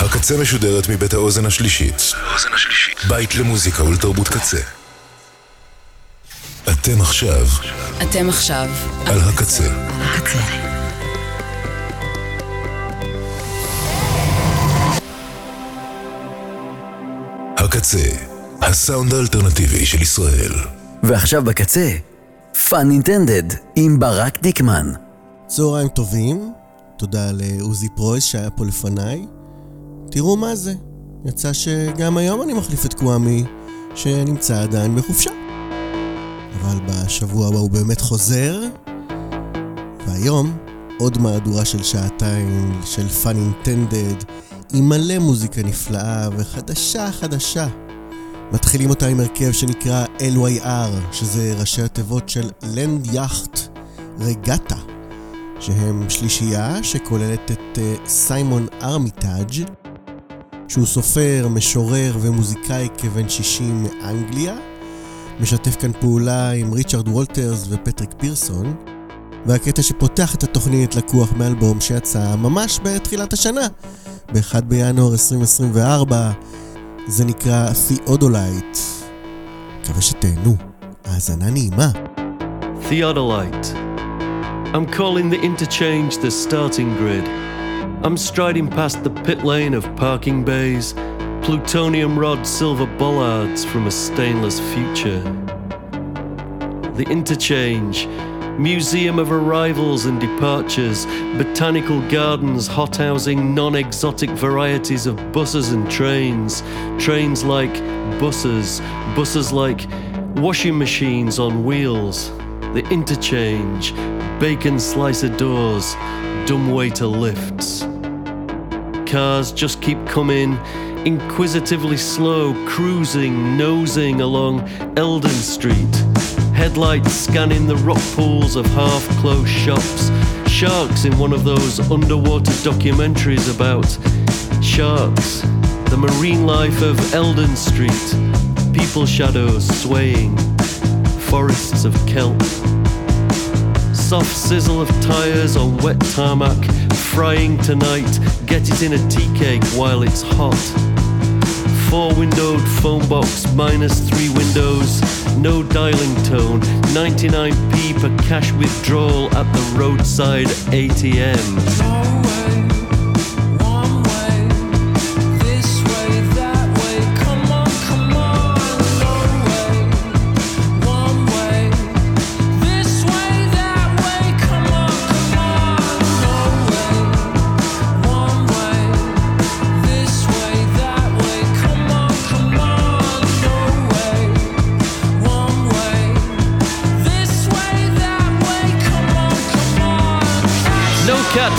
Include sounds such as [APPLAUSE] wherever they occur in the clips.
הקצה משודרת מבית האוזן השלישית. בית למוזיקה ולתרבות קצה. אתם עכשיו אתם עכשיו על הקצה. הקצה. הקצה, הסאונד האלטרנטיבי של ישראל. ועכשיו בקצה, Fun Intended עם ברק דיקמן. צהריים טובים, תודה לעוזי פרויס שהיה פה לפניי. תראו מה זה, יצא שגם היום אני מחליף את קוואמי, שנמצא עדיין בחופשה. אבל בשבוע הבא הוא באמת חוזר, והיום עוד מהדורה של שעתיים של Fun Intended, עם מלא מוזיקה נפלאה וחדשה חדשה. מתחילים אותה עם הרכב שנקרא LYR, שזה ראשי התיבות של Land Yacht Regatta, שהם שלישייה שכוללת את סיימון ארמיטאג', שהוא סופר, משורר ומוזיקאי כבן 60 מאנגליה, משתף כאן פעולה עם ריצ'רד וולטרס ופטריק פירסון, והקטע שפותח את התוכנית לקוח מאלבום שיצא ממש בתחילת השנה, ב-1 בינואר 2024, זה נקרא Theodolite. מקווה שתהנו. האזנה נעימה. Theodolite. I'm calling the interchange the starting grid. I'm striding past the pit lane of parking bays, plutonium rod silver bollards from a stainless future. The interchange, museum of arrivals and departures, botanical gardens hothousing non exotic varieties of buses and trains, trains like buses, buses like washing machines on wheels. The interchange, bacon slicer doors, dumbwaiter lifts. Cars just keep coming, inquisitively slow, cruising, nosing along Eldon Street. Headlights scanning the rock pools of half closed shops. Sharks in one of those underwater documentaries about sharks. The marine life of Eldon Street. People shadows swaying. Forests of kelp. Soft sizzle of tires on wet tarmac. Frying tonight. Get it in a tea cake while it's hot. Four windowed phone box, minus three windows, no dialing tone, 99p per cash withdrawal at the roadside ATM.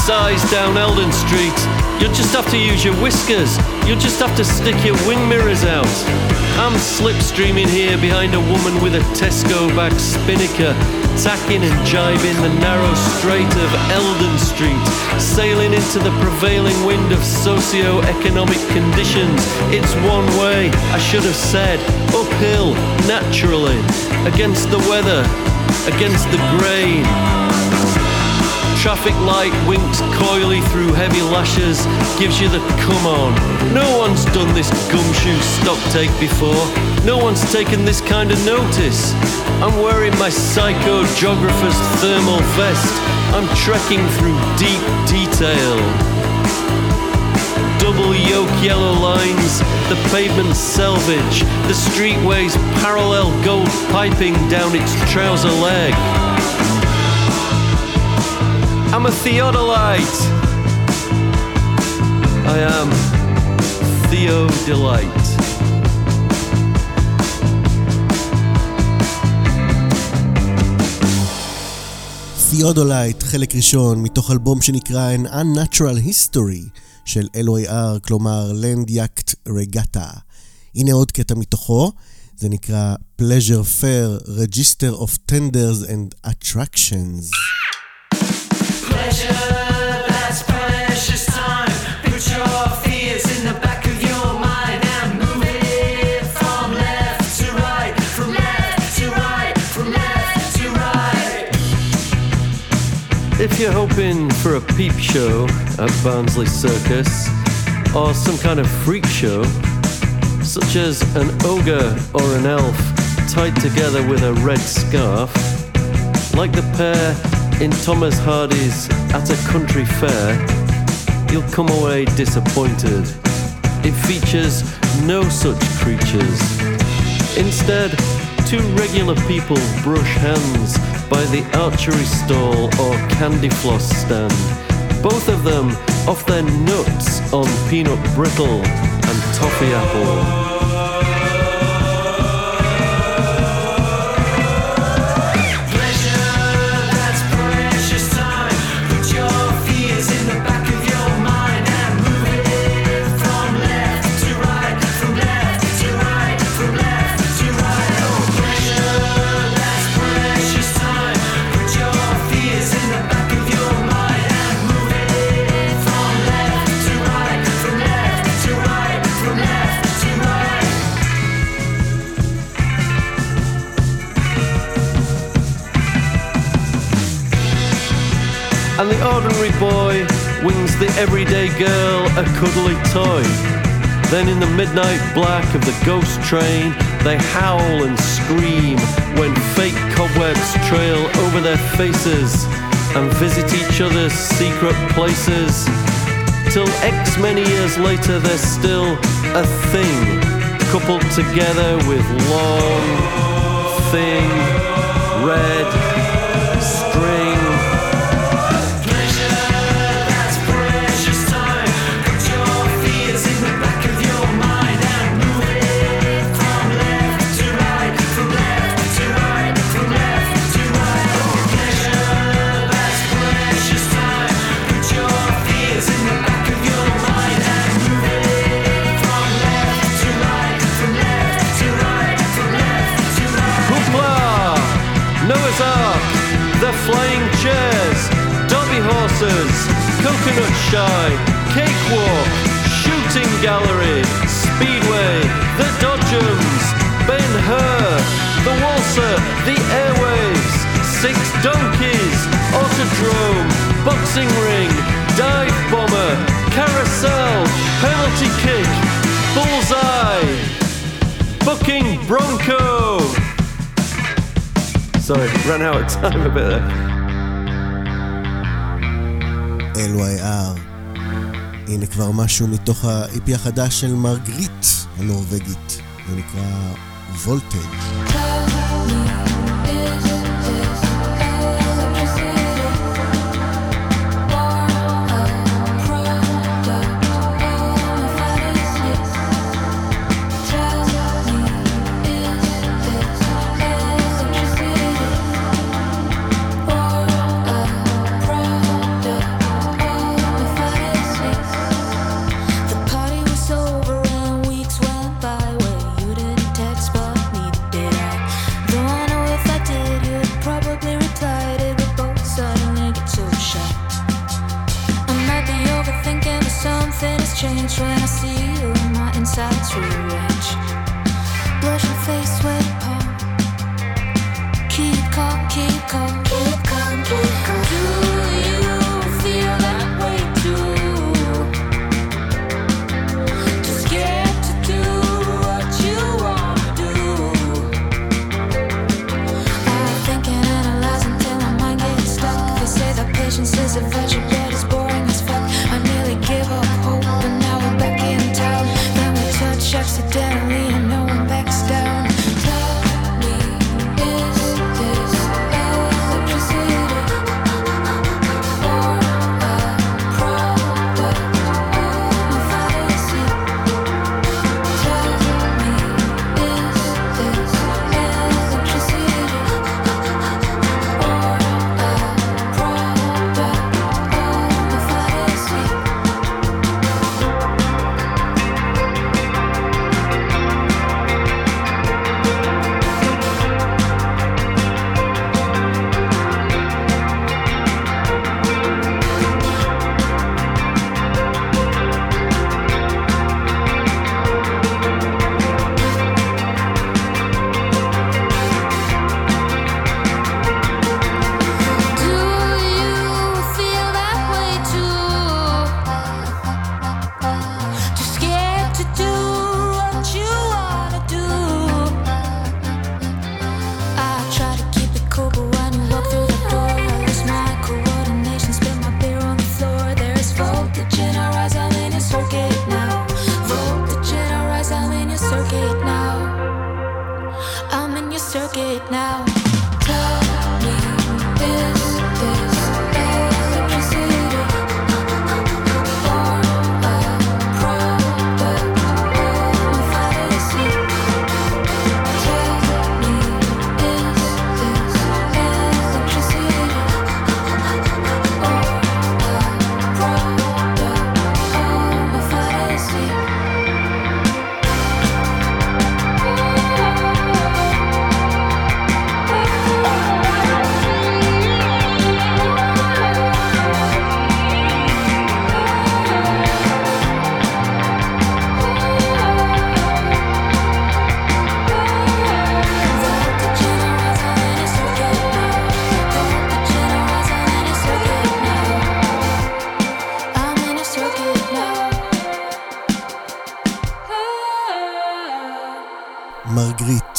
Eyes down Eldon Street. You'll just have to use your whiskers. You'll just have to stick your wing mirrors out. I'm slipstreaming here behind a woman with a Tesco bag spinnaker, tacking and jibing the narrow strait of Eldon Street, sailing into the prevailing wind of socio-economic conditions. It's one way, I should have said, uphill, naturally, against the weather, against the grain. Traffic light winks coyly through heavy lashes, gives you the come on. No one's done this gumshoe stock take before. No one's taken this kind of notice. I'm wearing my psycho geographer's thermal vest. I'm trekking through deep detail. Double yoke yellow lines, the pavement selvage, the streetways parallel gold piping down its trouser leg. I'm a theodolite. I am Theodolite. תיאודולייט, חלק ראשון, מתוך אלבום שנקרא An Unnatural History של LOAR, כלומר Land Yacht Regatta. הנה עוד קטע מתוכו, זה נקרא Pleasure Fair Register of Tenders and Attractions. If you're hoping for a peep show at Barnsley Circus, or some kind of freak show, such as an ogre or an elf tied together with a red scarf, like the pair in Thomas Hardy's At a Country Fair, you'll come away disappointed. It features no such creatures. Instead, two regular people brush hands by the archery stall or candy floss stand, both of them off their nuts on peanut brittle and toffee apple. And the ordinary boy wings the everyday girl a cuddly toy. Then in the midnight black of the ghost train, they howl and scream when fake cobwebs trail over their faces and visit each other's secret places. Till X many years later, they're still a thing, coupled together with long, thin, red string. Coconut shy, cakewalk, shooting gallery, speedway, the Dodgems, Ben Hur, the Walser, the Airwaves, Six Donkeys, Autodrome, Boxing Ring, Dive Bomber, Carousel, Penalty Kick, Bullseye, Booking Bronco. Sorry, ran out of time a bit there. LYR. הנה כבר משהו מתוך ה-EP החדש של מרגריט הנורבגית. זה נקרא וולטג'.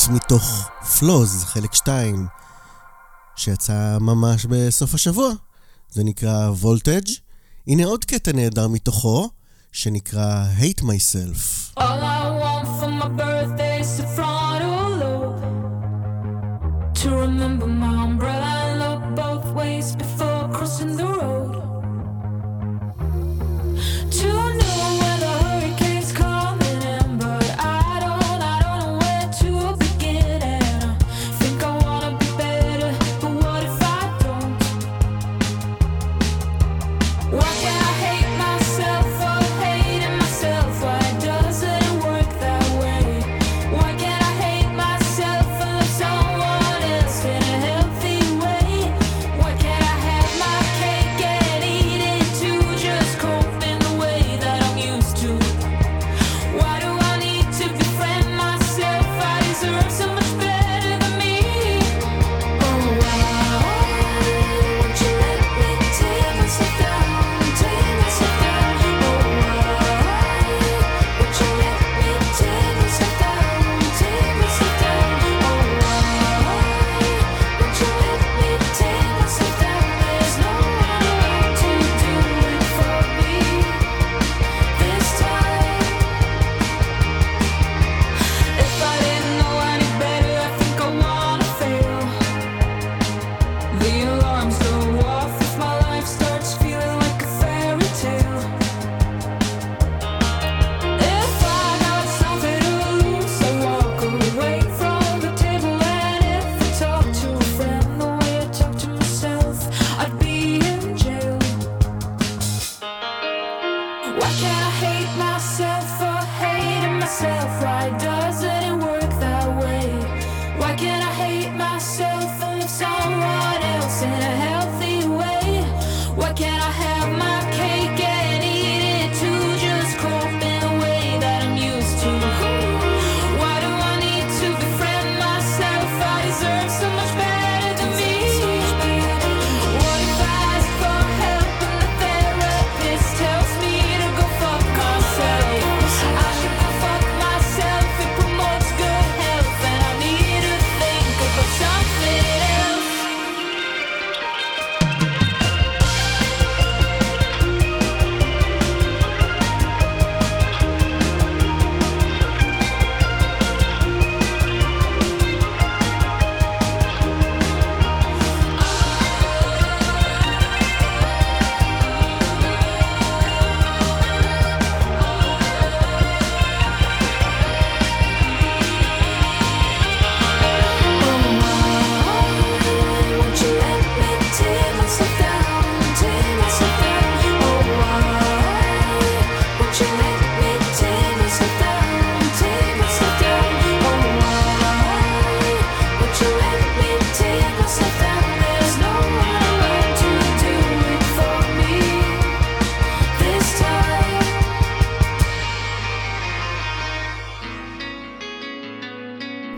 מתוך פלוז, חלק 2, שיצא ממש בסוף השבוע. זה נקרא וולטג'. הנה עוד קטע נהדר מתוכו, שנקרא Hate Myself. All I want for my birthday is a frontal lobe To remember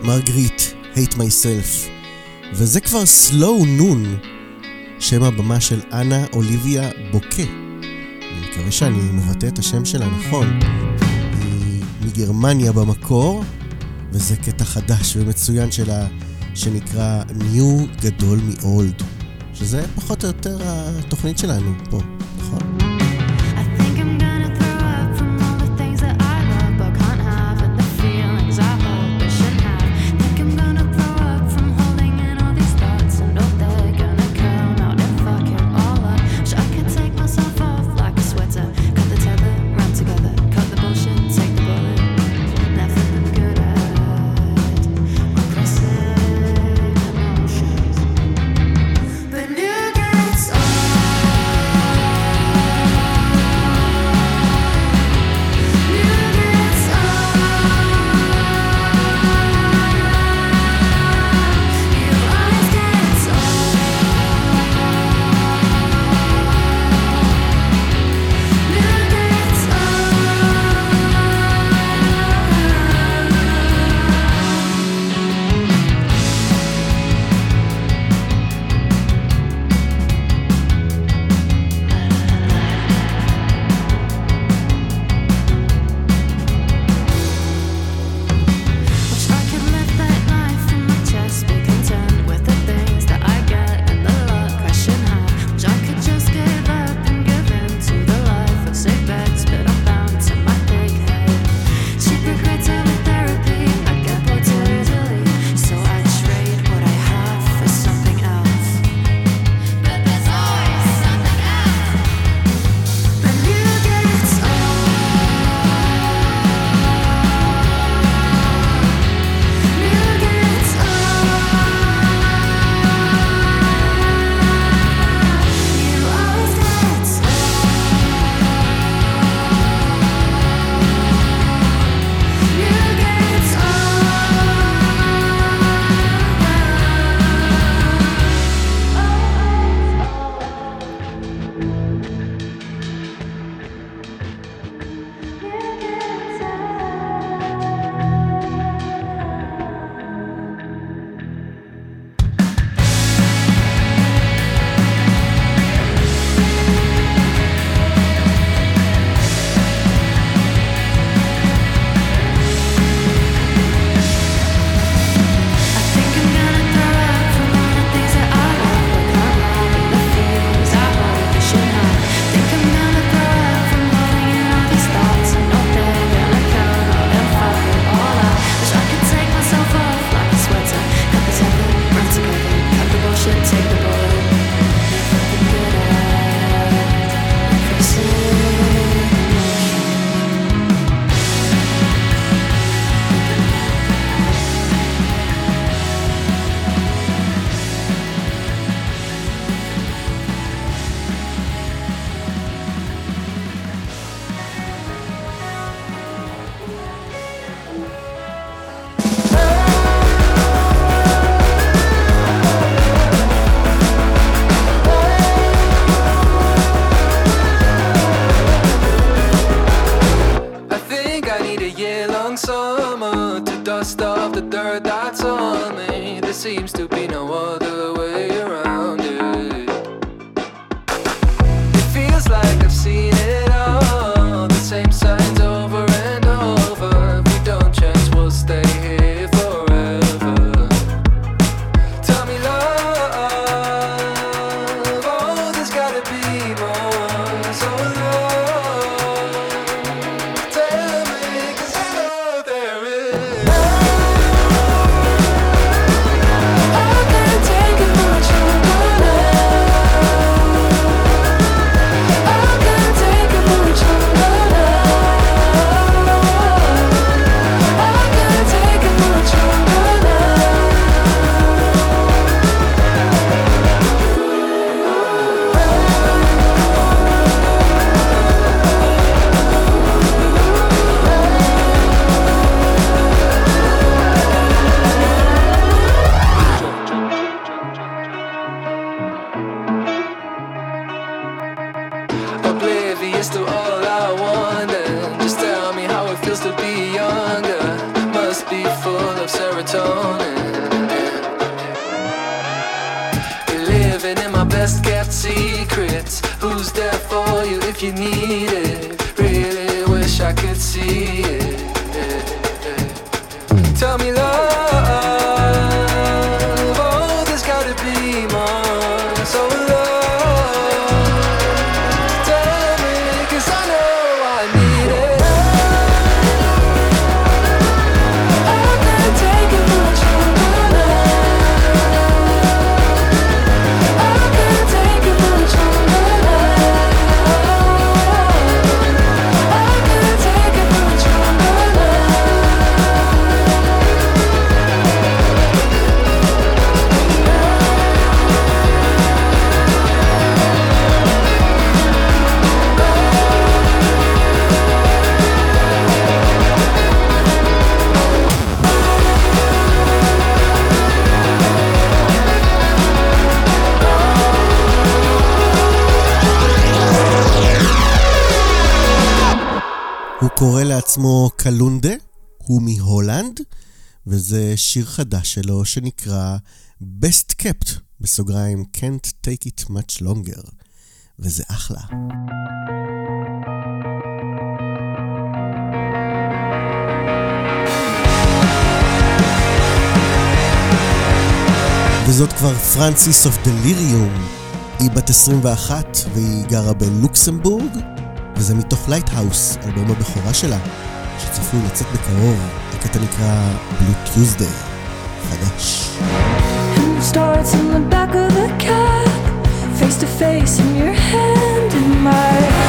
מרגריט, Hate Myself. וזה כבר Slow Noon, שם הבמה של אנה אוליביה בוקה. אני מקווה שאני מבטא את השם שלה נכון. היא מגרמניה במקור, וזה קטע חדש ומצוין שלה, שנקרא New גדול מ-old, שזה פחות או יותר התוכנית שלנו פה. long summer to dust off the dirt that's on me. There seems to be no other. זה שיר חדש שלו שנקרא Best Kept, בסוגריים Can't Take It Much Longer, וזה אחלה. וזאת כבר Francis of Delirium. היא בת 21 והיא גרה בלוקסמבורג, וזה מתוך Lighthouse, אלבום הבכורה שלה. שצפוי לצאת בקרוב, הקטע נקרא Blue Tuesday, חדש. starts in the back of the cab, face to face in your hand in my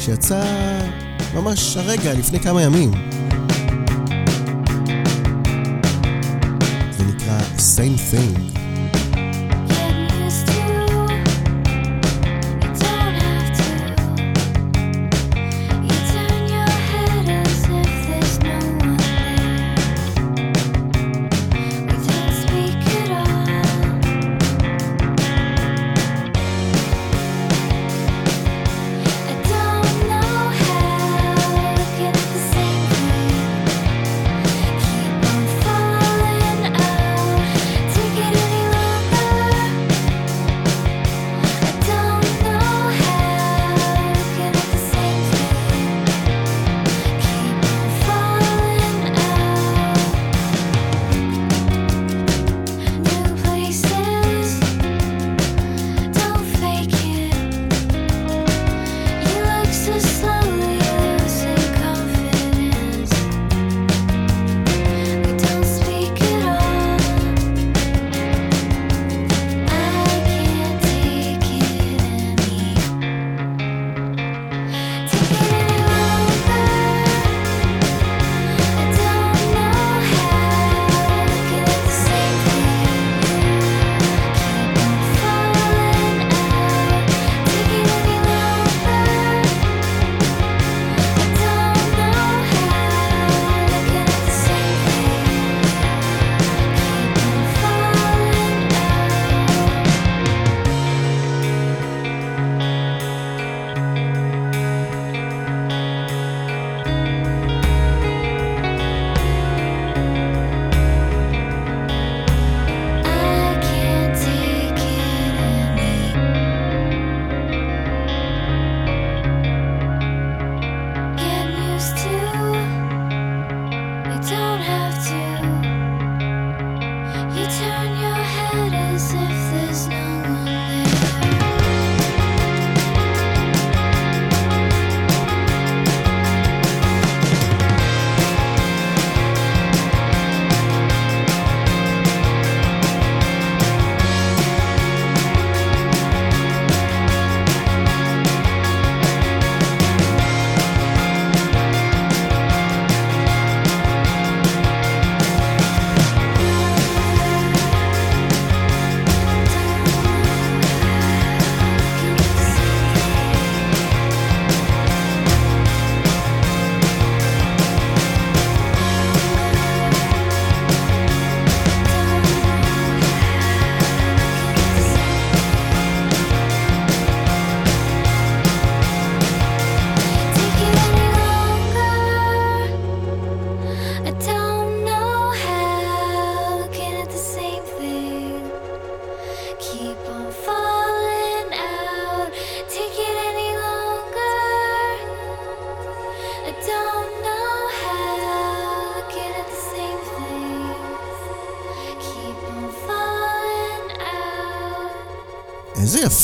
שיצא ממש הרגע, לפני כמה ימים. זה נקרא Same Thing.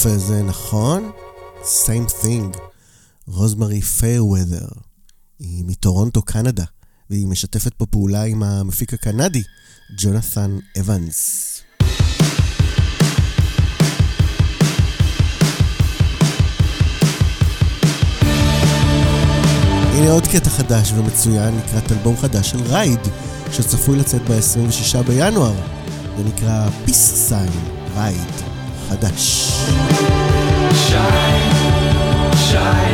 יפה זה, נכון? Same Thing. רוזמרי פיירוודר. היא מטורונטו, קנדה, והיא משתפת פה פעולה עם המפיק הקנדי, ג'ונת'ן אבנס. הנה עוד קטע חדש ומצוין לקראת אלבום חדש של Ride, שצפוי לצאת ב-26 בינואר. זה נקרא Peace Sign Right. החדש. shine, shine.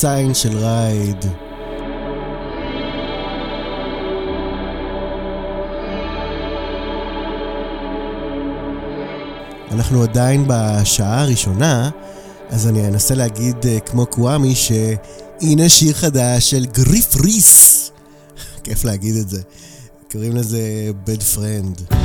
Sign של Ride. אנחנו עדיין בשעה הראשונה, אז אני אנסה להגיד אה, כמו קוואמי שהנה שיר חדש של גריף ריס. [LAUGHS] כיף להגיד את זה. קוראים לזה Bad Friend.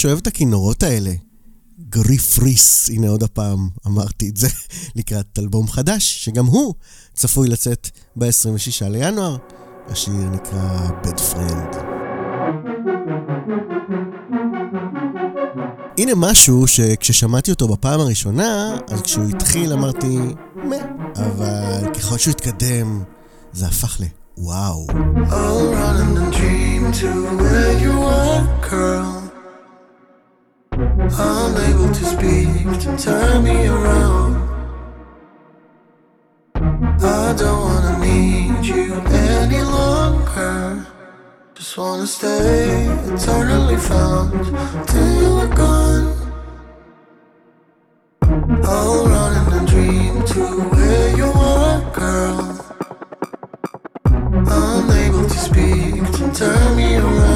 ממש אוהב את הכינורות האלה. גריף ריס, הנה עוד הפעם אמרתי את זה [LAUGHS] לקראת אלבום חדש, שגם הוא צפוי לצאת ב-26 לינואר. השיר נקרא בד פרנד. הנה משהו שכששמעתי אותו בפעם הראשונה, אז כשהוא התחיל אמרתי, מה, אבל ככל שהוא התקדם, זה הפך ל... וואו. I'll run and dream to where you are, girl. unable to speak to turn me around. I don't wanna need you any longer. Just wanna stay eternally found till you are gone. I'll run in a dream to where you are, girl. Unable to speak to turn me around.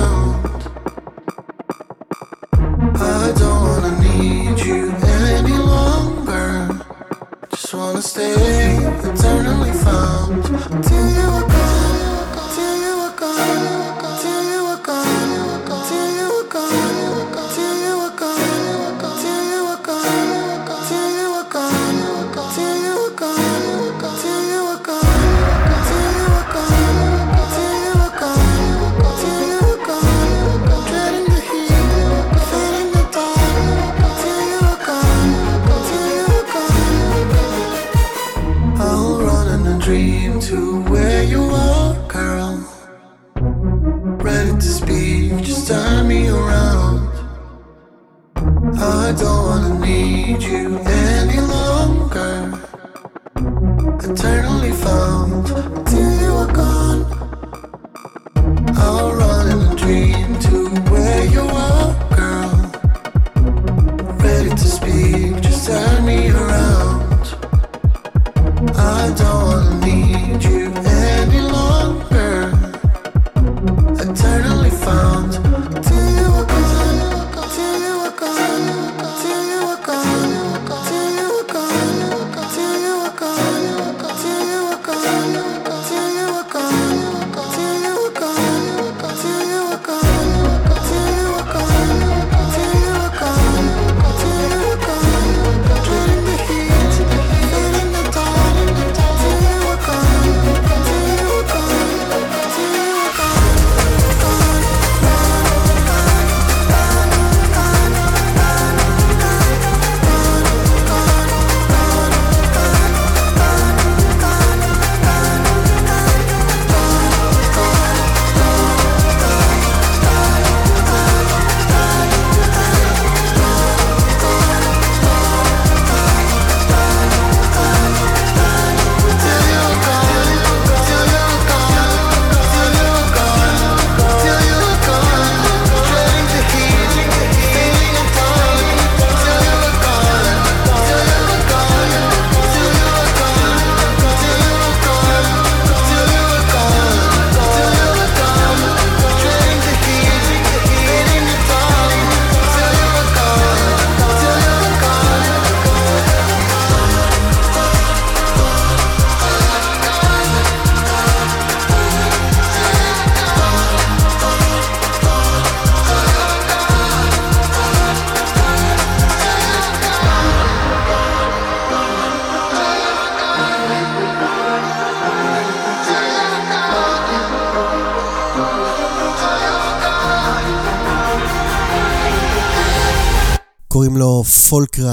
just wanna stay eternally found until you come. you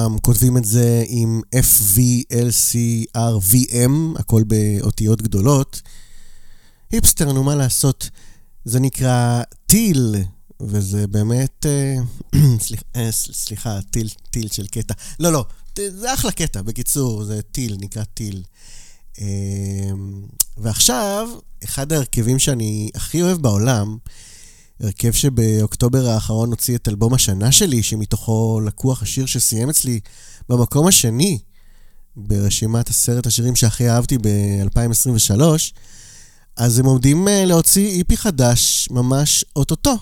פולקראם, כותבים את זה עם F-V-L-C-R-V-M, הכל באותיות גדולות. היפסטר, נו מה לעשות? זה נקרא טיל, וזה באמת... אה, [CLEARS THROAT] אה, סל- סליחה, טיל, טיל של קטע. לא, לא, זה אחלה קטע, בקיצור, זה טיל, נקרא טיל. אה, ועכשיו, אחד ההרכבים שאני הכי אוהב בעולם, הרכב שבאוקטובר האחרון הוציא את אלבום השנה שלי, שמתוכו לקוח השיר שסיים אצלי במקום השני ברשימת עשרת השירים שהכי אהבתי ב-2023, אז הם עומדים אה, להוציא EP חדש ממש אוטוטו,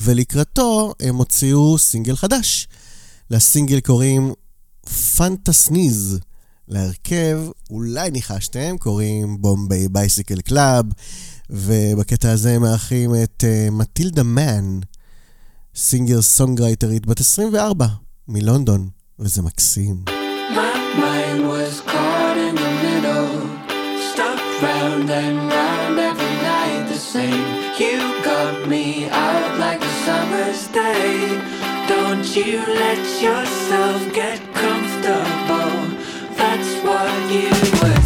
ולקראתו הם הוציאו סינגל חדש. לסינגל קוראים Fantasneeze. להרכב, אולי ניחשתם, קוראים Bombay Bicycle Club, ובקטע הזה הם מארחים את uh, מטילדה מן, סינגר סונגרייטרית בת 24 מלונדון, וזה מקסים. You let yourself get comfortable. That's what you would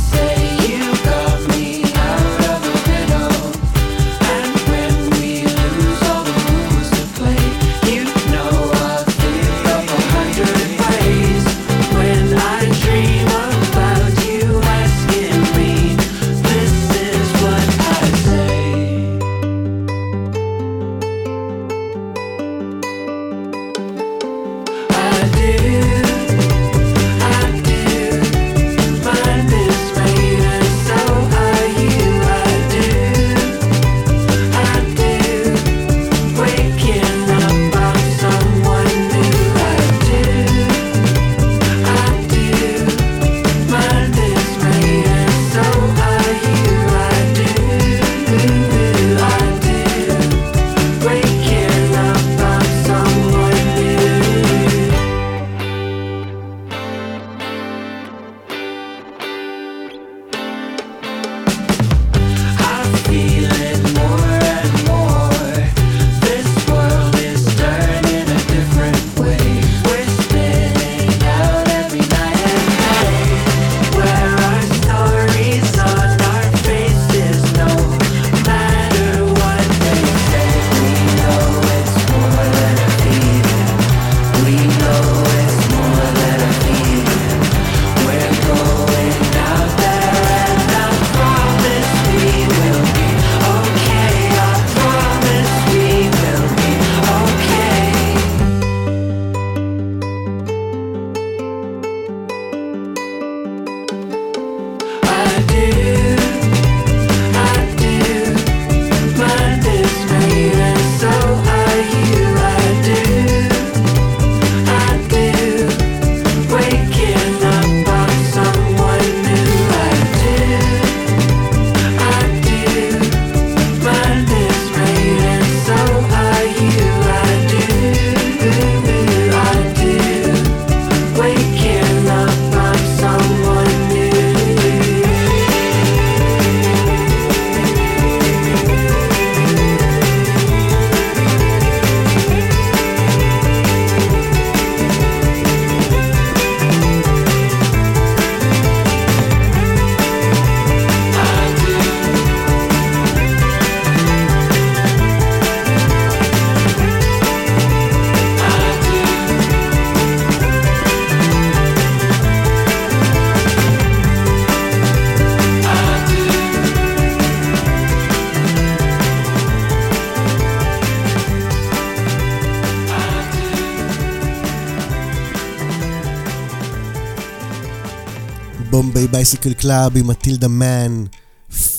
בייסיקל קלאב עם מטילדה מן,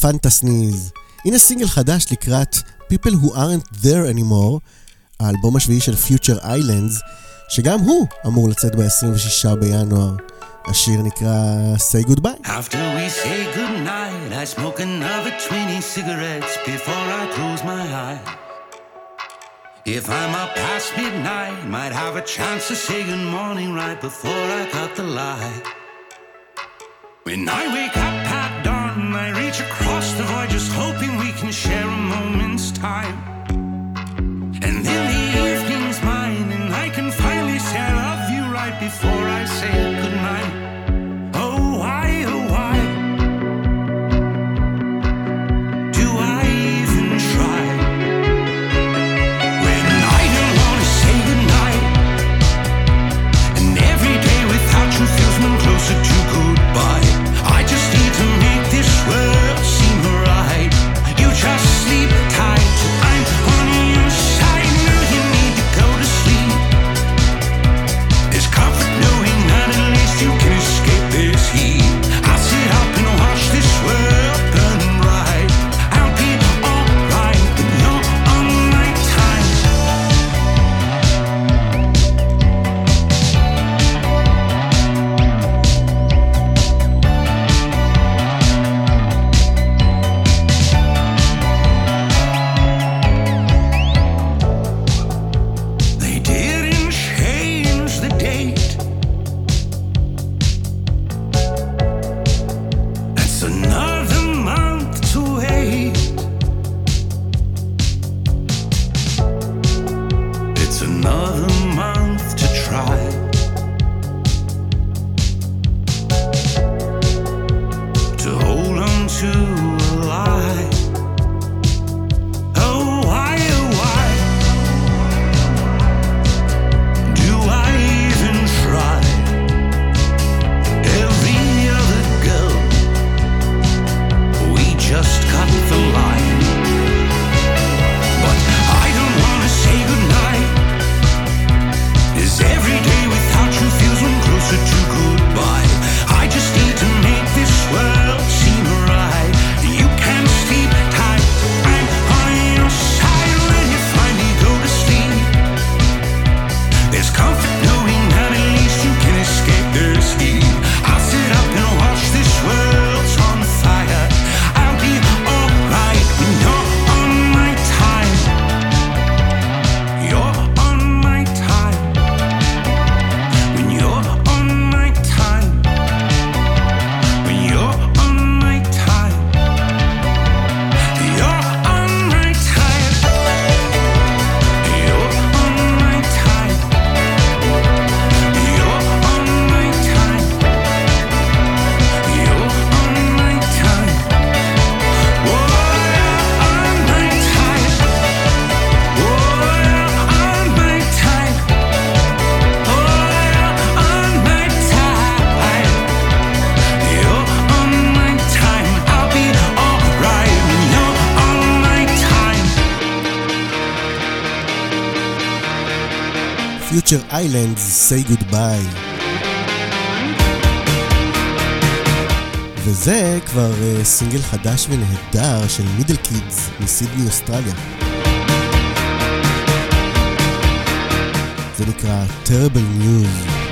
פנטסניז. הנה סינגל חדש לקראת People Who Aren't There Anymore, האלבום השביעי של Future Islands, שגם הוא אמור לצאת ב-26 בינואר. השיר נקרא Say Goodbye. After we say goodnight, I smoke another 20 cigarettes before I close my eyes. If I'm up past midnight, might have a chance to say good morning right before I cut the light. Night. Islands Say Goodbye. וזה כבר uh, סינגל חדש ונהדר של מידל קידס מסידני אוסטרליה. זה נקרא Terrible News.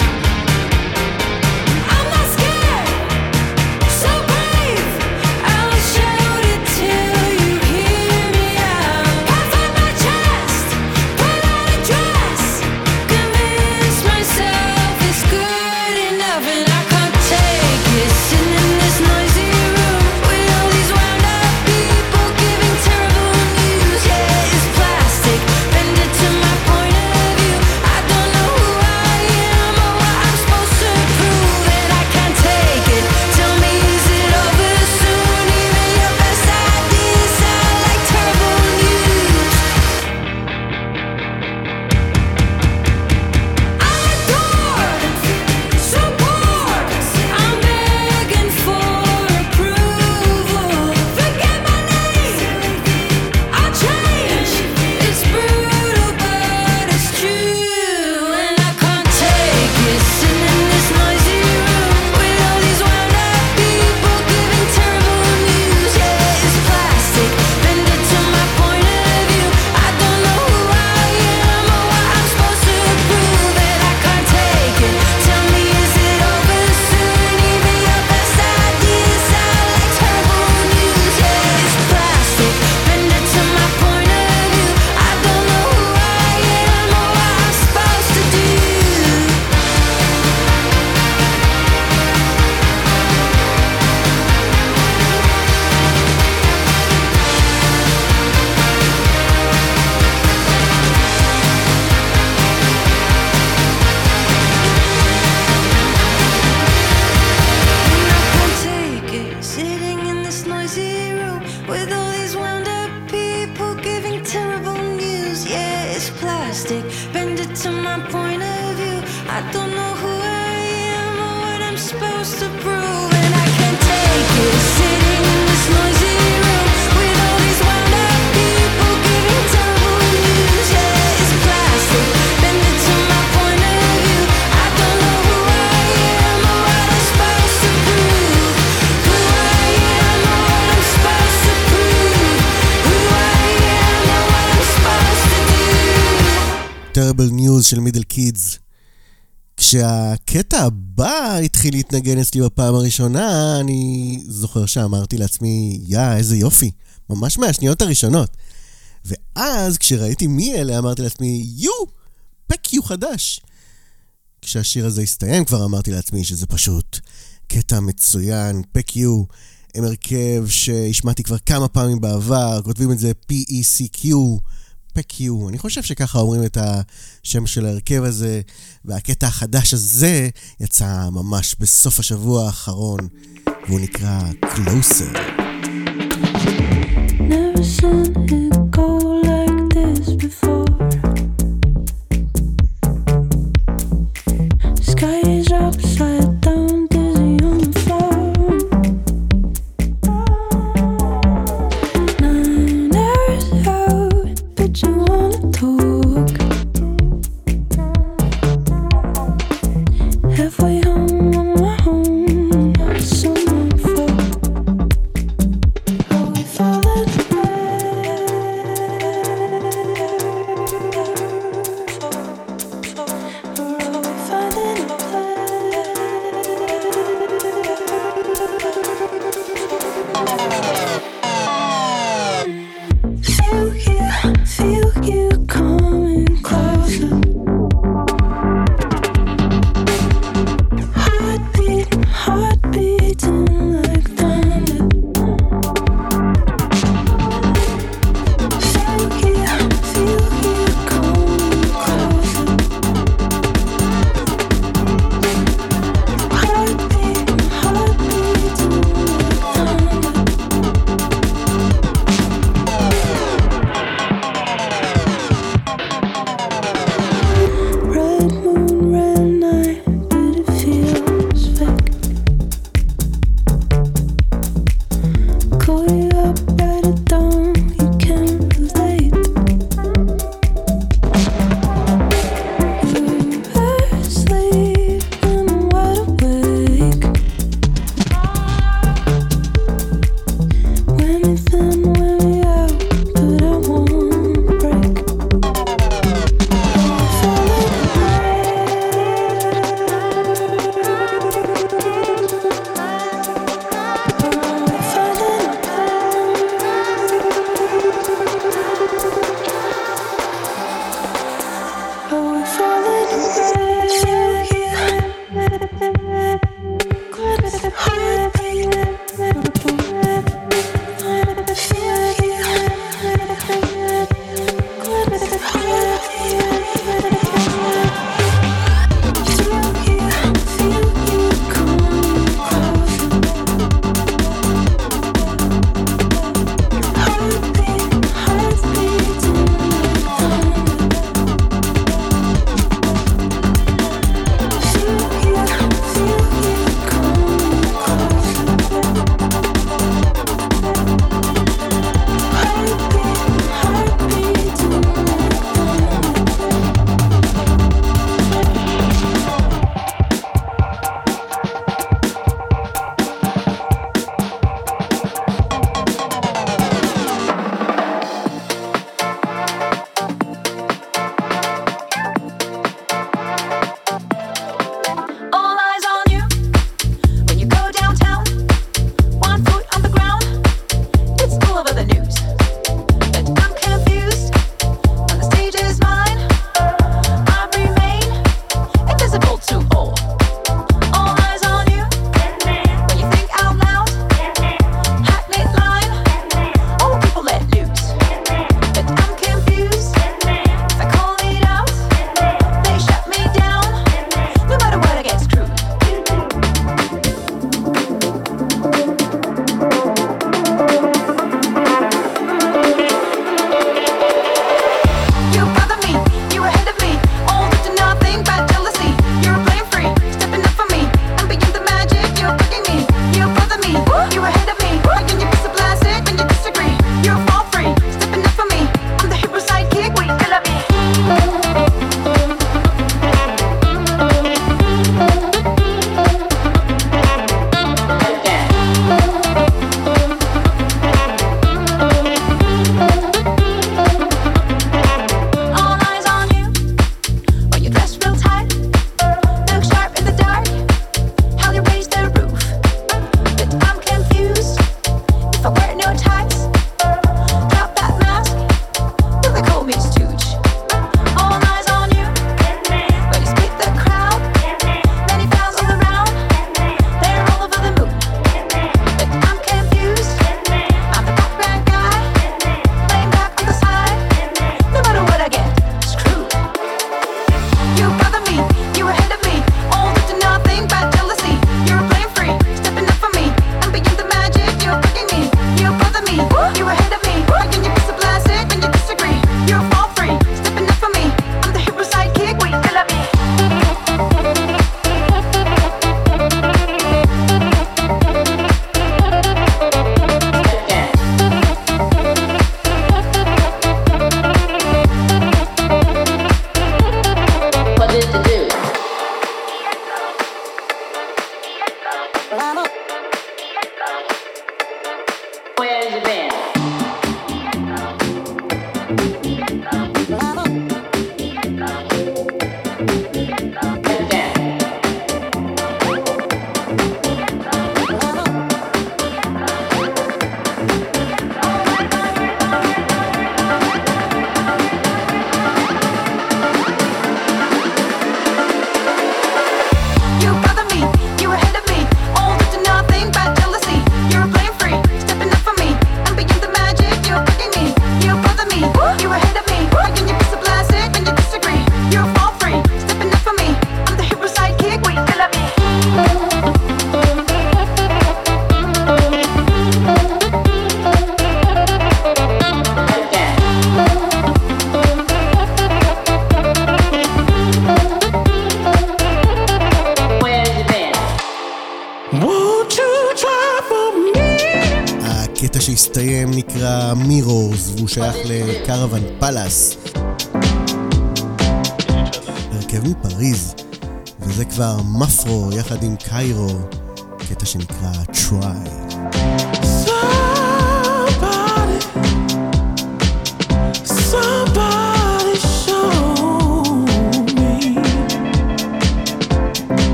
להתנגן אצלי בפעם הראשונה, אני זוכר שאמרתי לעצמי, יא, איזה יופי, ממש מהשניות הראשונות. ואז כשראיתי מי אלה, אמרתי לעצמי, יו, פקיו חדש. כשהשיר הזה הסתיים כבר אמרתי לעצמי שזה פשוט קטע מצוין, פקיו, הם הרכב שהשמעתי כבר כמה פעמים בעבר, כותבים את זה P-E-C-Q, פקיו, אני חושב שככה אומרים את השם של ההרכב הזה, והקטע החדש הזה יצא ממש בסוף השבוע האחרון, והוא נקרא Closer. Never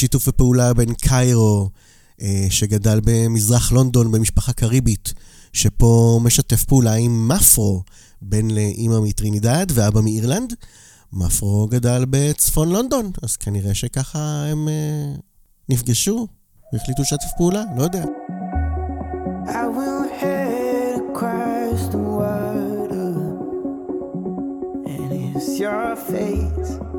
בשיתוף הפעולה בין קיירו, אה, שגדל במזרח לונדון במשפחה קריבית, שפה משתף פעולה עם מפרו, בן לאימא מטרינידד ואבא מאירלנד. מפרו גדל בצפון לונדון, אז כנראה שככה הם אה, נפגשו והחליטו לשתף פעולה, לא יודע. Your face.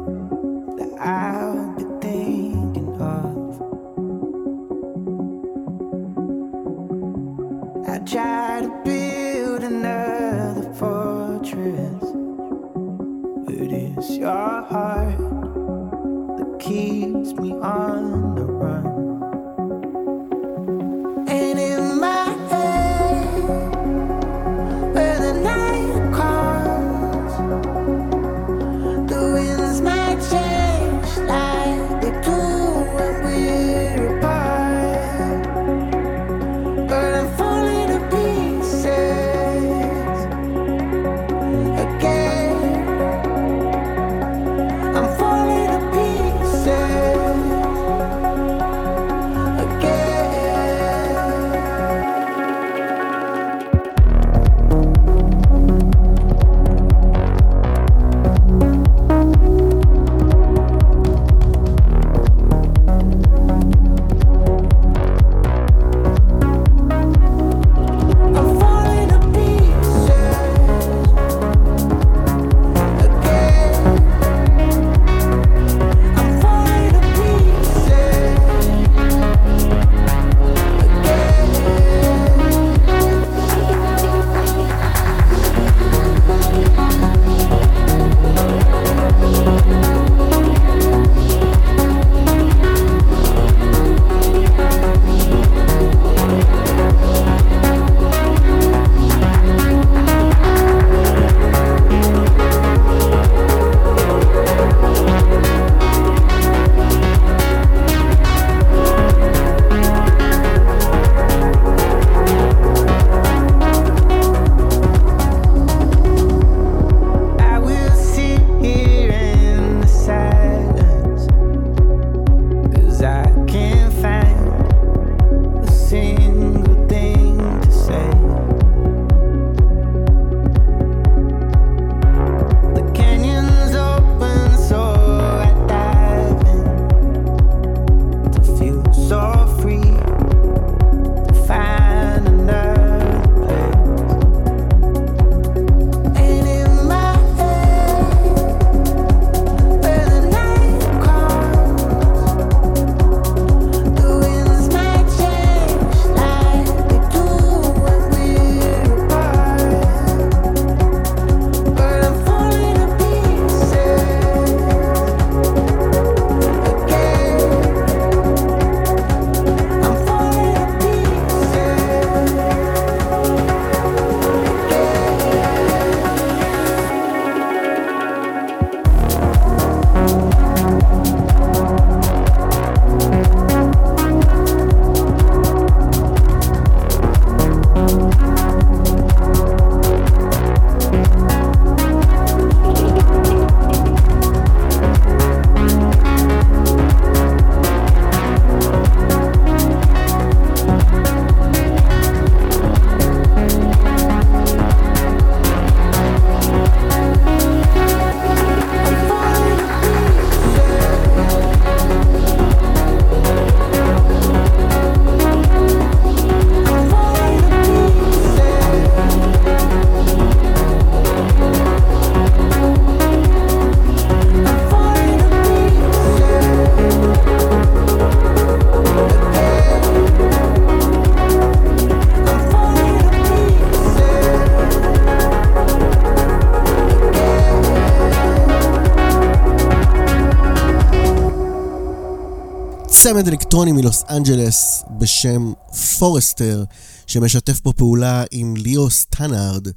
צמד אלקטרוני מלוס אנג'לס בשם Forester, שמשתף פה פעולה עם ליאו סטנארד,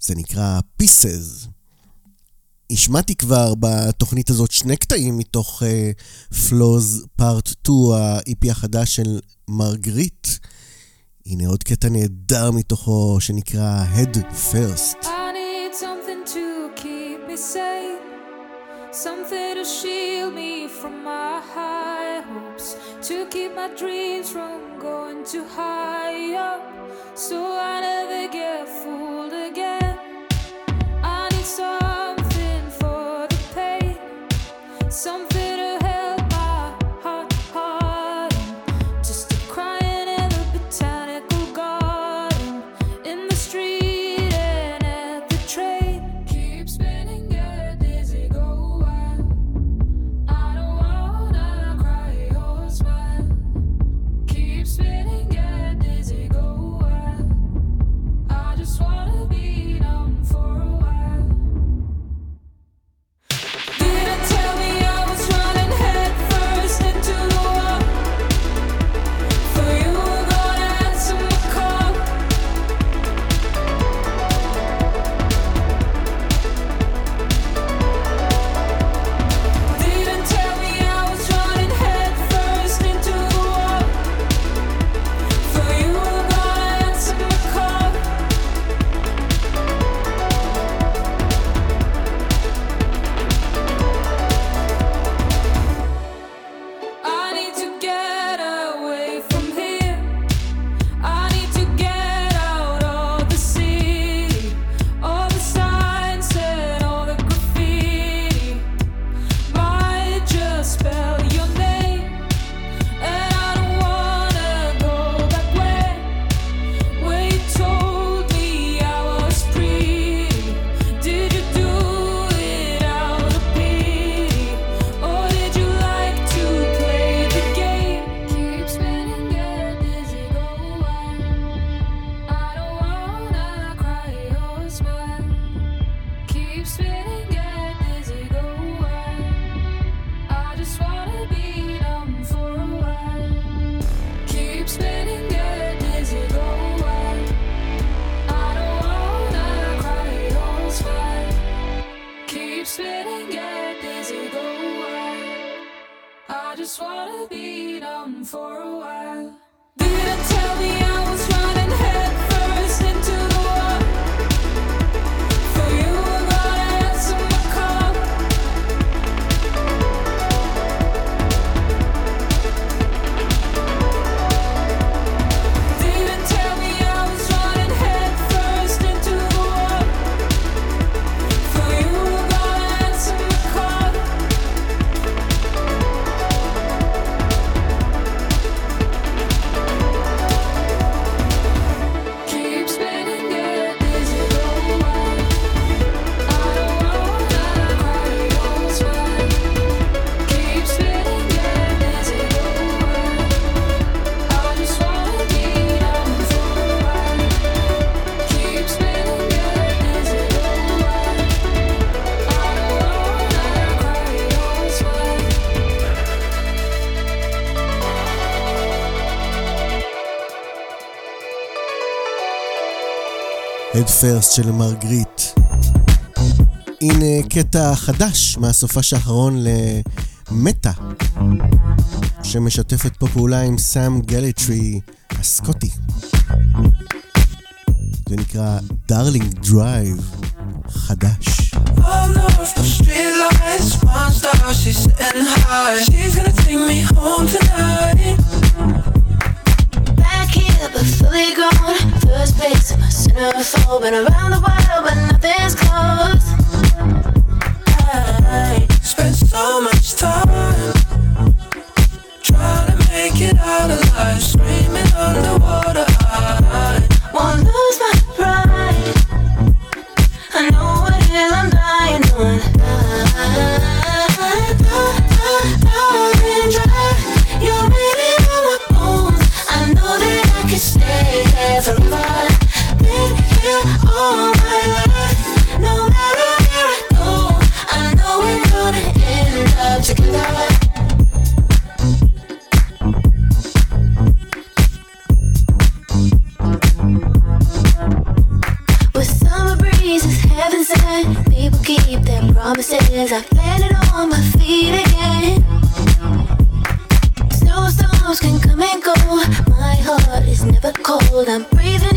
זה נקרא Pieces. השמעתי כבר בתוכנית הזאת שני קטעים מתוך Flaws Part 2, ה-EP החדש של מרגריט. הנה עוד קטע נהדר מתוכו שנקרא Head First. I need something to keep me safe, something to shield me from my heart. to keep my dreams from going too high up so I never get fooled again. I need something for the pain, something. פרסט של מרגריט. הנה קטע חדש מהסופש האחרון למטה, שמשתפת פה פעולה עם סאם גלטרי הסקוטי. זה נקרא דארלינג דרייב חדש. Back here, but fully grown. First place Been around the world, but nothing's close. Spent so much. cold, I'm breathing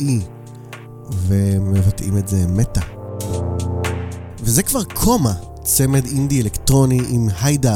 אי, ומבטאים את זה מטא. וזה כבר קומה, צמד אינדי אלקטרוני עם הייד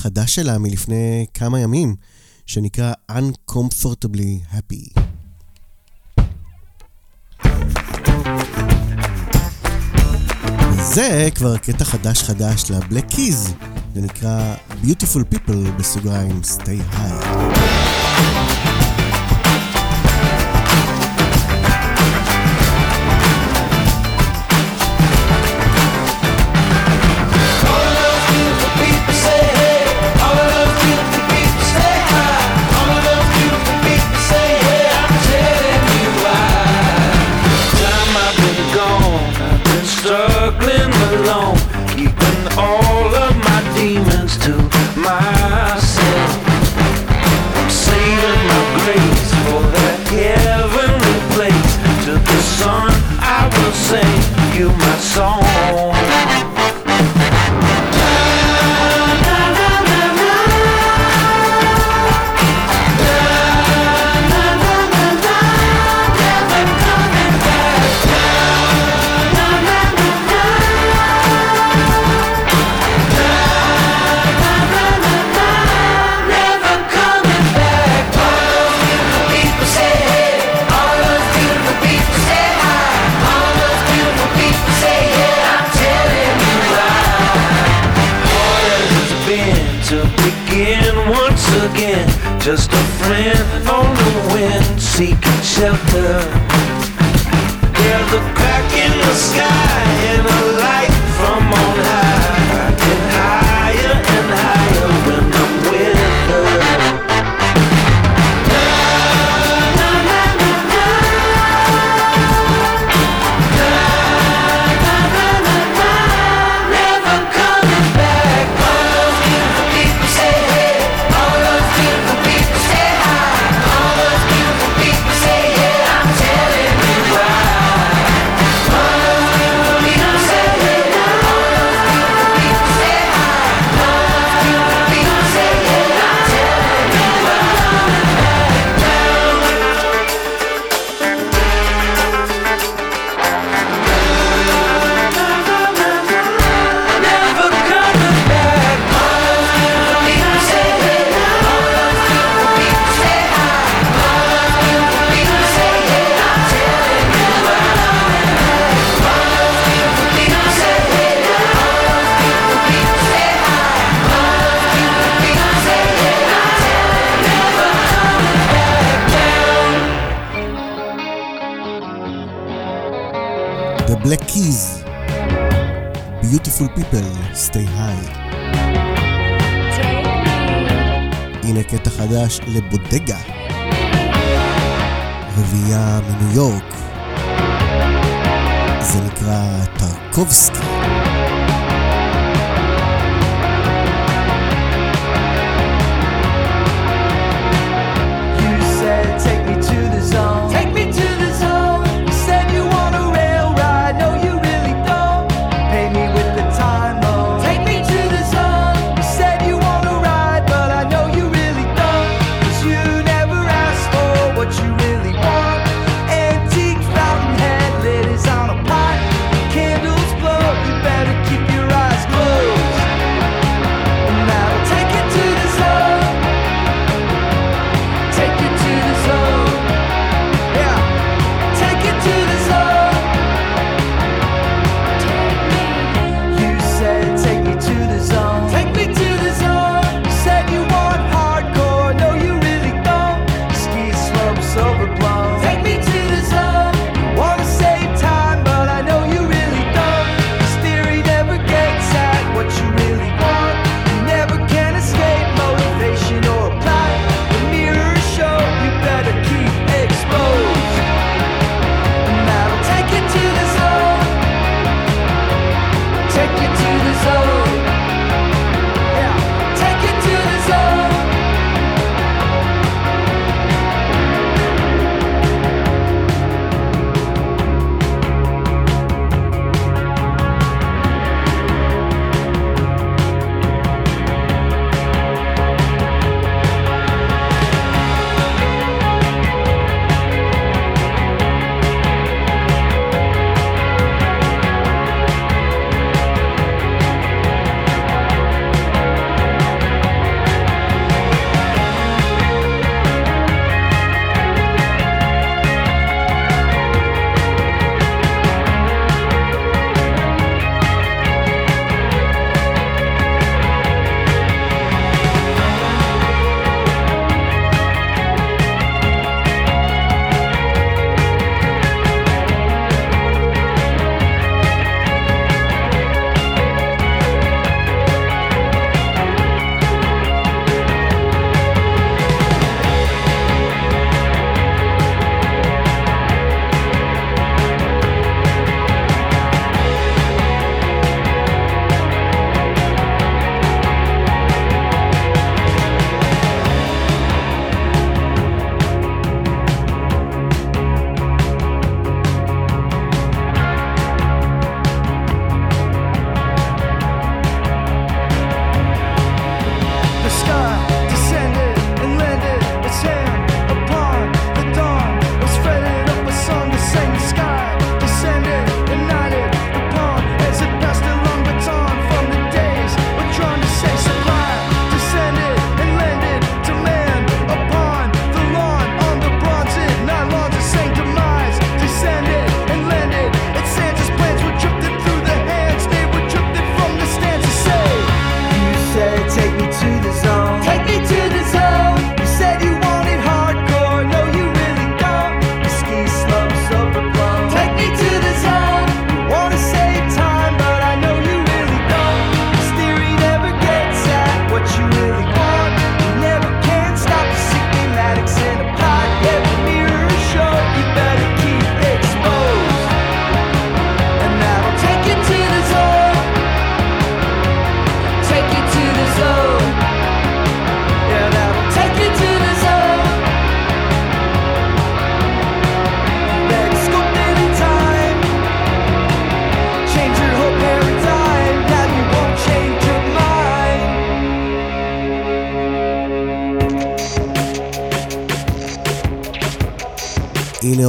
החדש שלה מלפני כמה ימים, שנקרא Uncomfortably Happy. זה כבר קטע חדש חדש לבלק קיז, זה נקרא Beautiful People בסוגריים Stay High. מחדש לבודגה. רביעייה מניו יורק. זה נקרא טרקובסקי.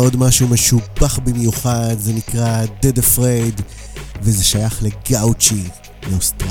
לעוד משהו משובח במיוחד, זה נקרא Dead Afraid, וזה שייך לגאוצ'י, לאוסטרליה.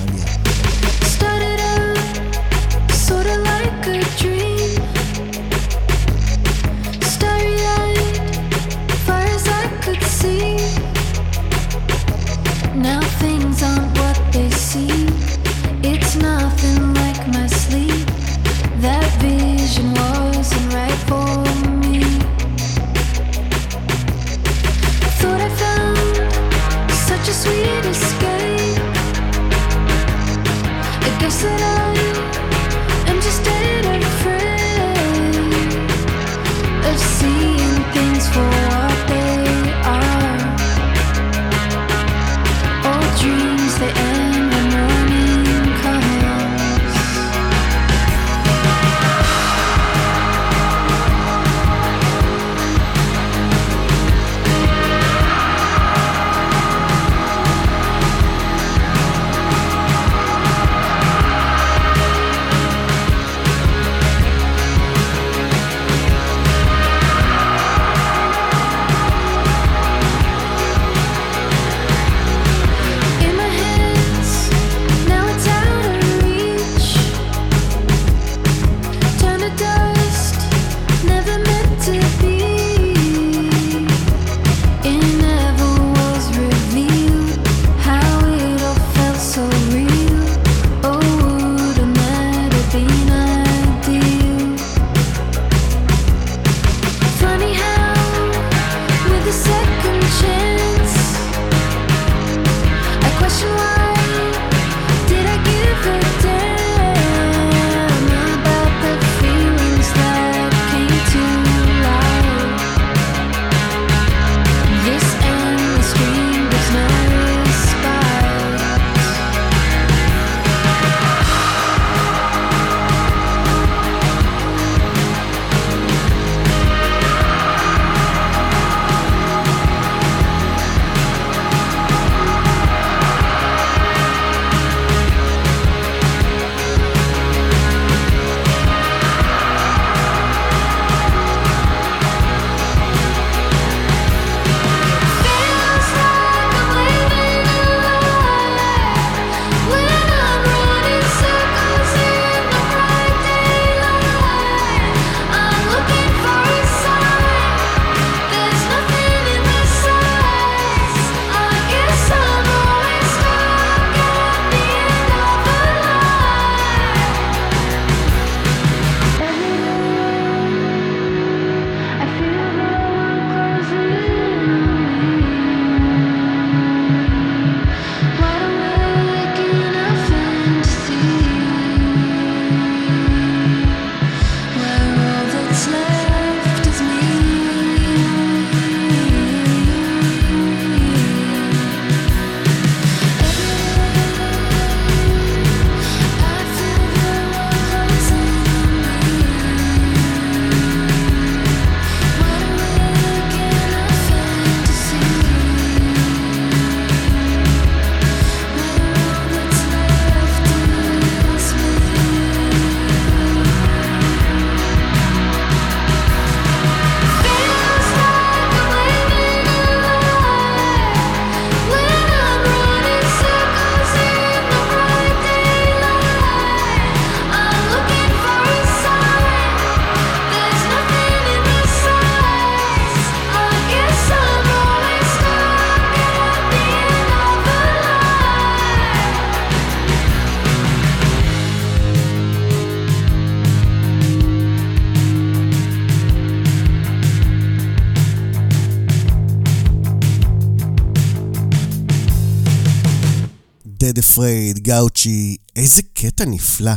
גאוצ'י, איזה קטע נפלא.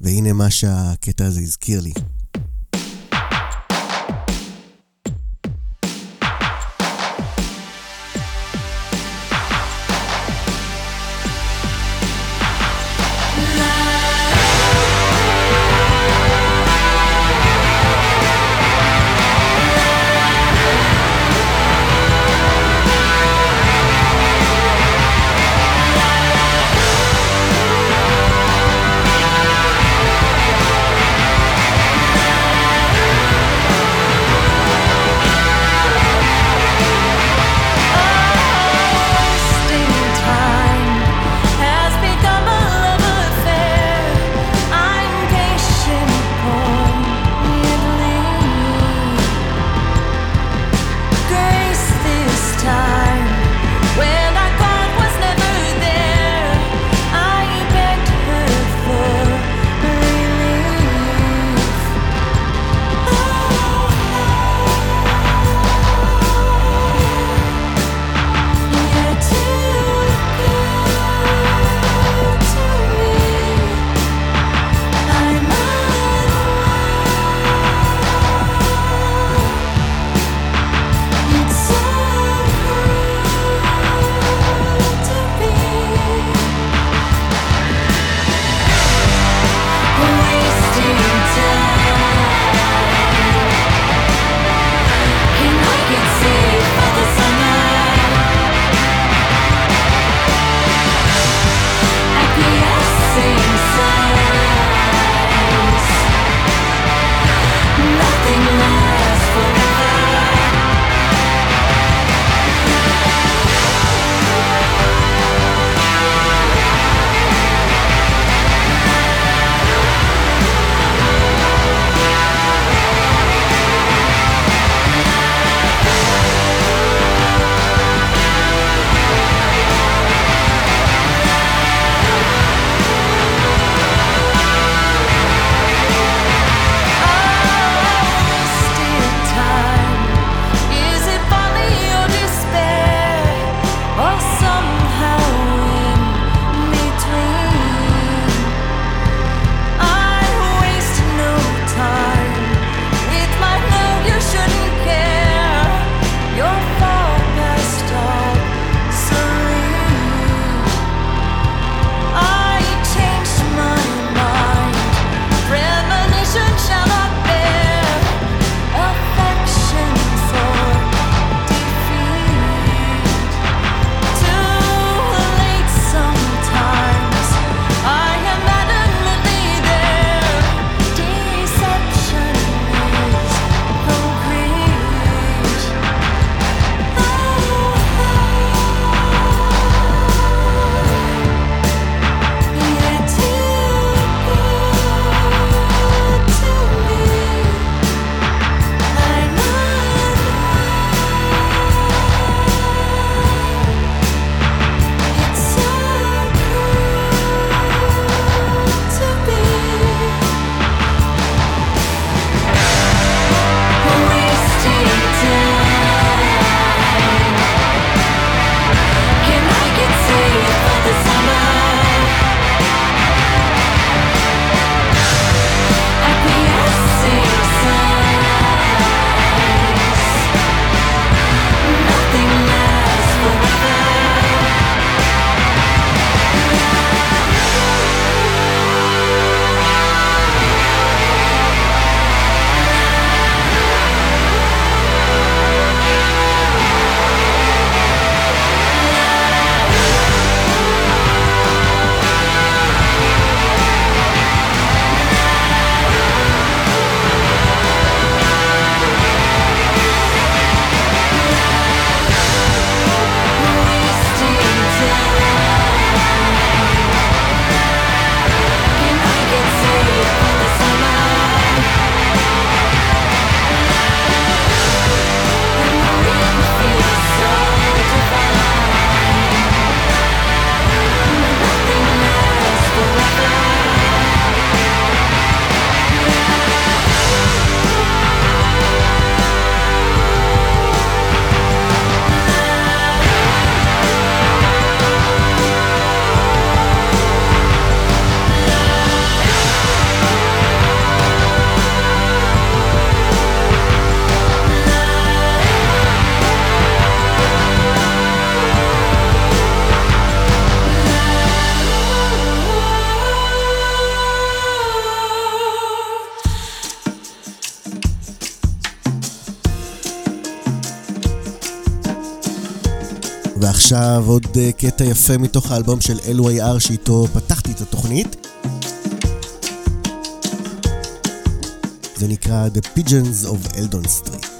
והנה מה שהקטע הזה הזכיר לי. ועכשיו עוד אה, קטע יפה מתוך האלבום של LYR שאיתו פתחתי את התוכנית. זה נקרא The Pigeons of Eldon Street.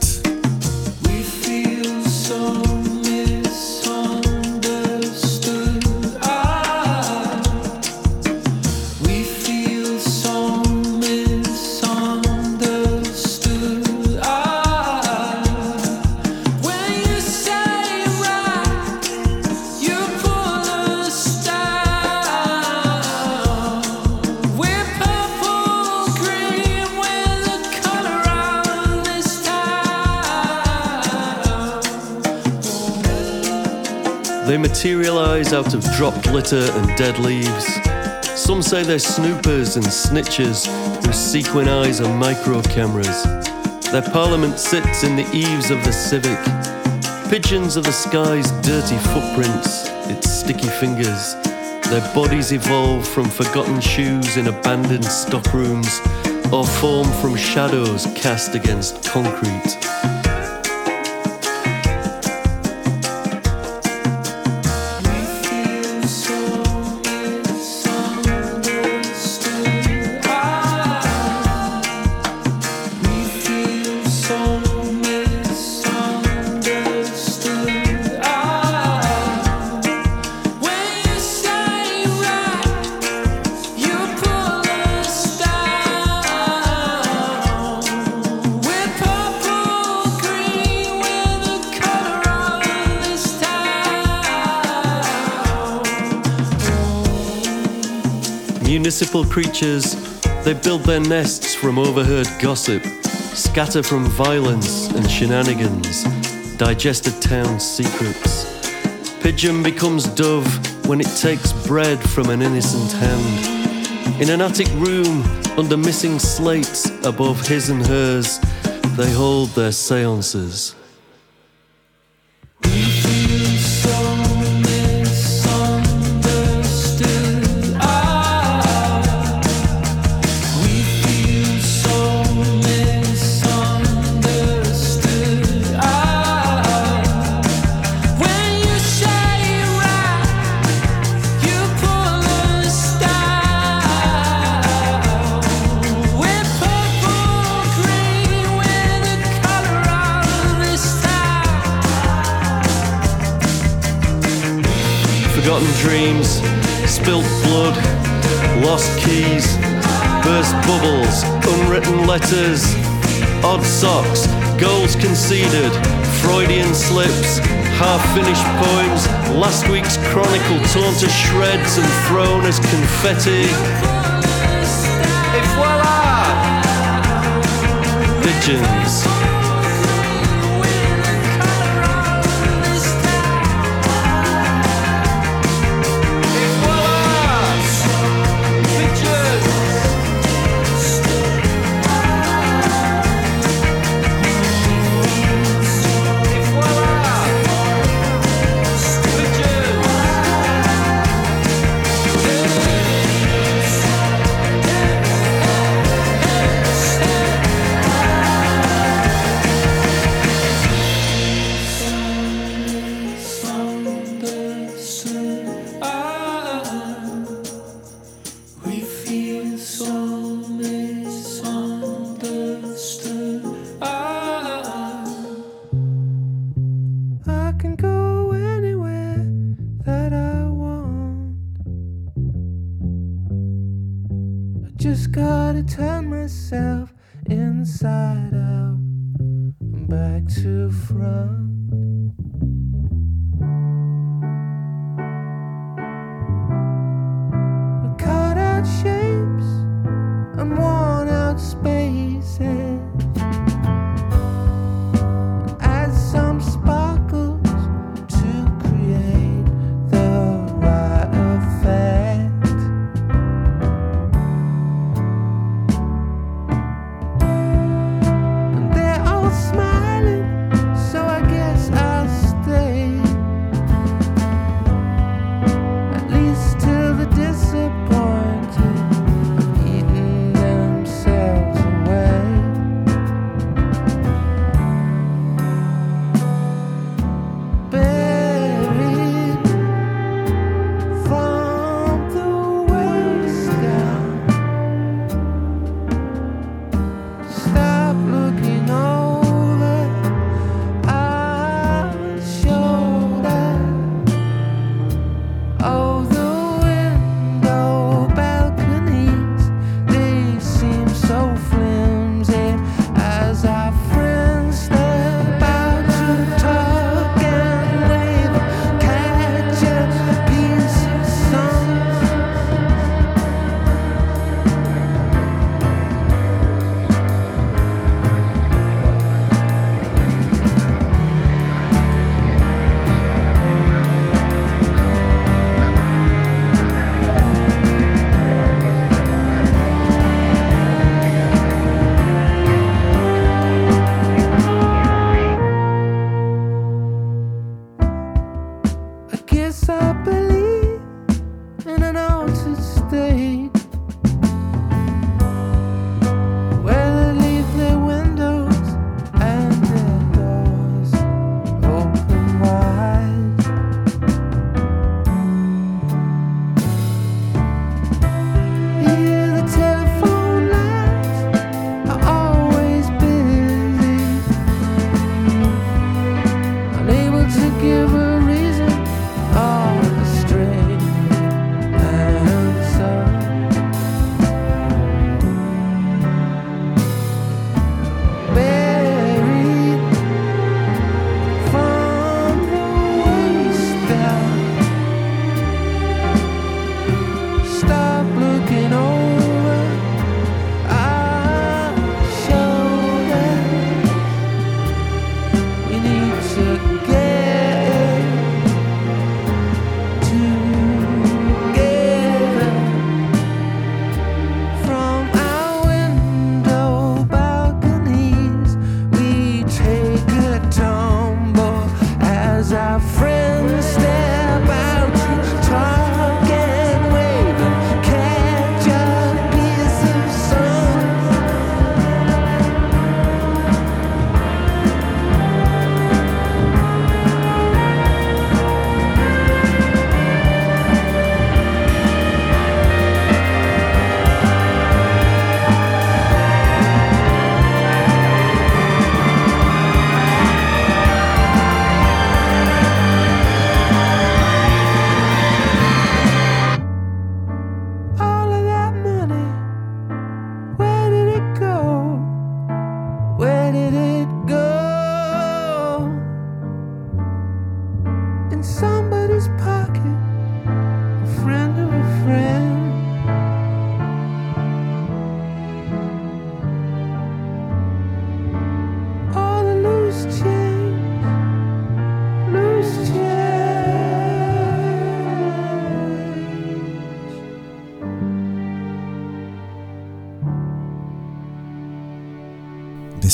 Materialize out of dropped litter and dead leaves. Some say they're snoopers and snitchers whose sequin eyes are micro cameras. Their parliament sits in the eaves of the civic. Pigeons are the sky's dirty footprints, its sticky fingers. Their bodies evolve from forgotten shoes in abandoned stockrooms or form from shadows cast against concrete. Creatures, they build their nests from overheard gossip, scatter from violence and shenanigans, digest a town's secrets. Pigeon becomes dove when it takes bread from an innocent hand. In an attic room, under missing slates above his and hers, they hold their seances. Torn to shreds and thrown as confetti.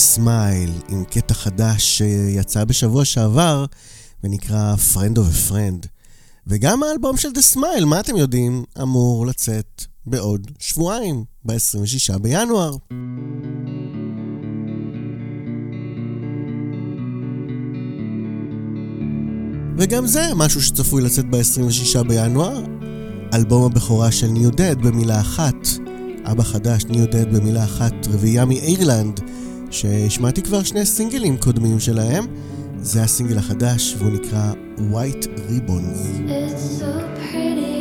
Smile עם קטע חדש שיצא בשבוע שעבר ונקרא Friend of a Friend. וגם האלבום של The Smile, מה אתם יודעים, אמור לצאת בעוד שבועיים, ב-26 בינואר. וגם זה משהו שצפוי לצאת ב-26 בינואר. אלבום הבכורה של NewDad במילה אחת, אבא חדש, ניו דד במילה אחת, רביעייה מאירלנד, שהשמעתי כבר שני סינגלים קודמים שלהם. זה הסינגל החדש, והוא נקרא White Ribbons. It's so pretty.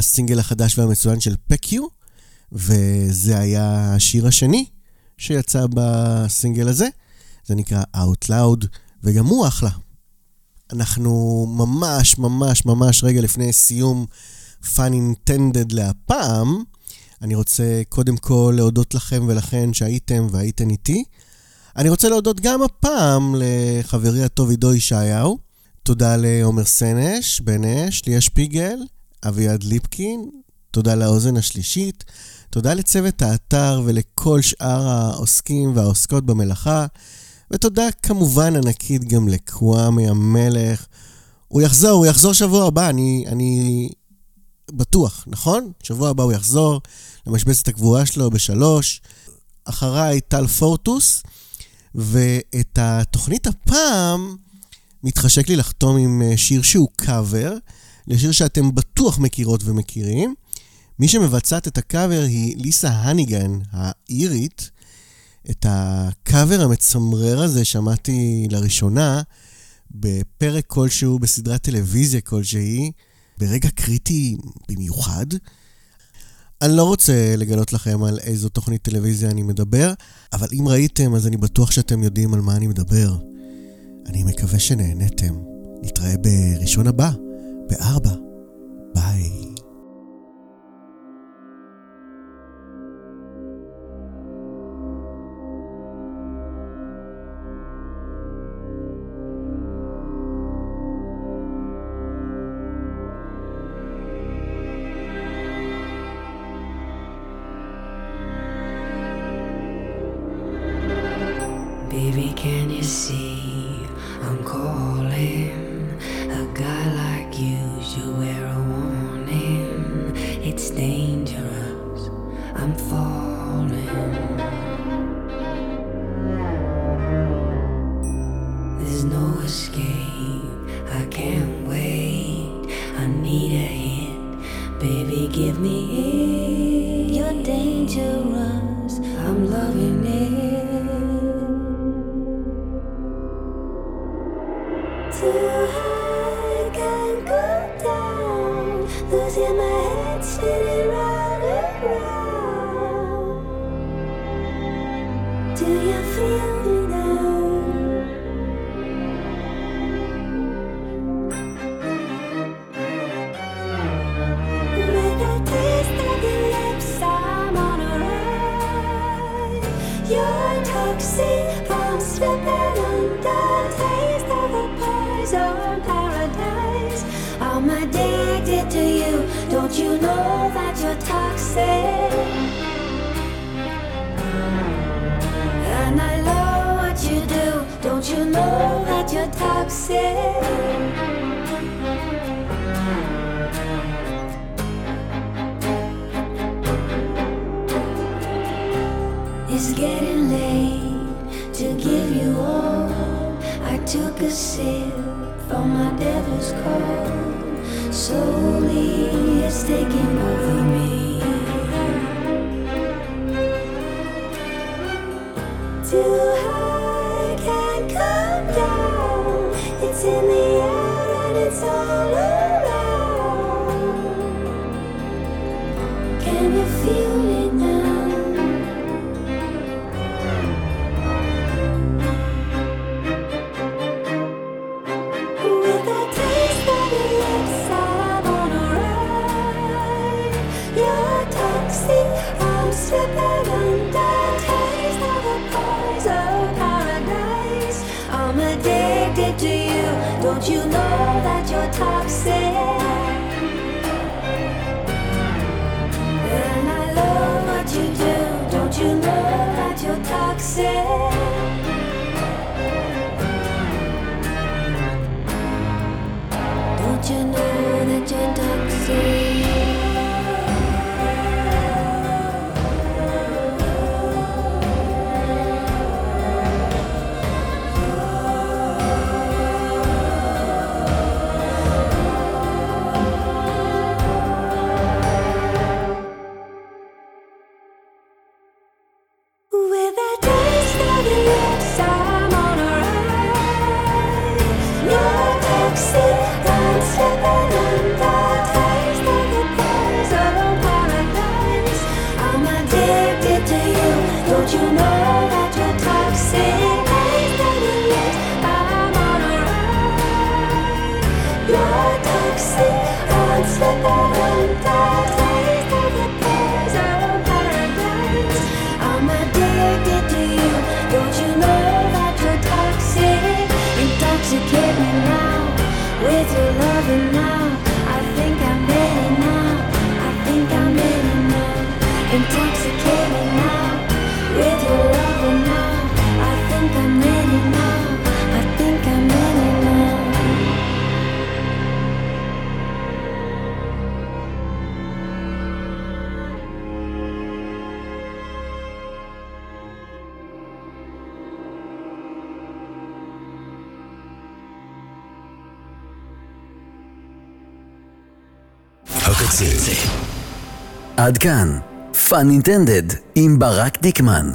הסינגל החדש והמצוין של פקיו, וזה היה השיר השני שיצא בסינגל הזה. זה נקרא Out Loud, וגם הוא אחלה. אנחנו ממש ממש ממש רגע לפני סיום Fun Intended להפעם. אני רוצה קודם כל להודות לכם ולכן שהייתם והייתן איתי. אני רוצה להודות גם הפעם לחברי הטוב עידו ישעיהו. תודה לעומר סנש, בן אש, ליה שפיגל, אביעד ליפקין, תודה לאוזן השלישית, תודה לצוות האתר ולכל שאר העוסקים והעוסקות במלאכה, ותודה כמובן ענקית גם לקוואמי המלך. הוא יחזור, הוא יחזור שבוע הבא, אני, אני בטוח, נכון? שבוע הבא הוא יחזור למשבצת הקבועה שלו בשלוש. אחריי טל פורטוס, ואת התוכנית הפעם מתחשק לי לחתום עם אה, שיר שהוא קאבר, לשיר שאתם בטוח מכירות ומכירים. מי שמבצעת את הקאבר היא ליסה הניגן, האירית. את הקאבר המצמרר הזה שמעתי לראשונה בפרק כלשהו בסדרת טלוויזיה כלשהי, ברגע קריטי במיוחד. אני לא רוצה לגלות לכם על איזו תוכנית טלוויזיה אני מדבר, אבל אם ראיתם אז אני בטוח שאתם יודעים על מה אני מדבר. אני מקווה שנהנתם. נתראה בראשון הבא, בארבע. ביי. Losing my head, sitting know that you're toxic. It's getting late to give you all. I took a sip from my devil's cold. Slowly it's taking over me. Till See me. עד כאן, פאן אינטנדד עם ברק דיקמן.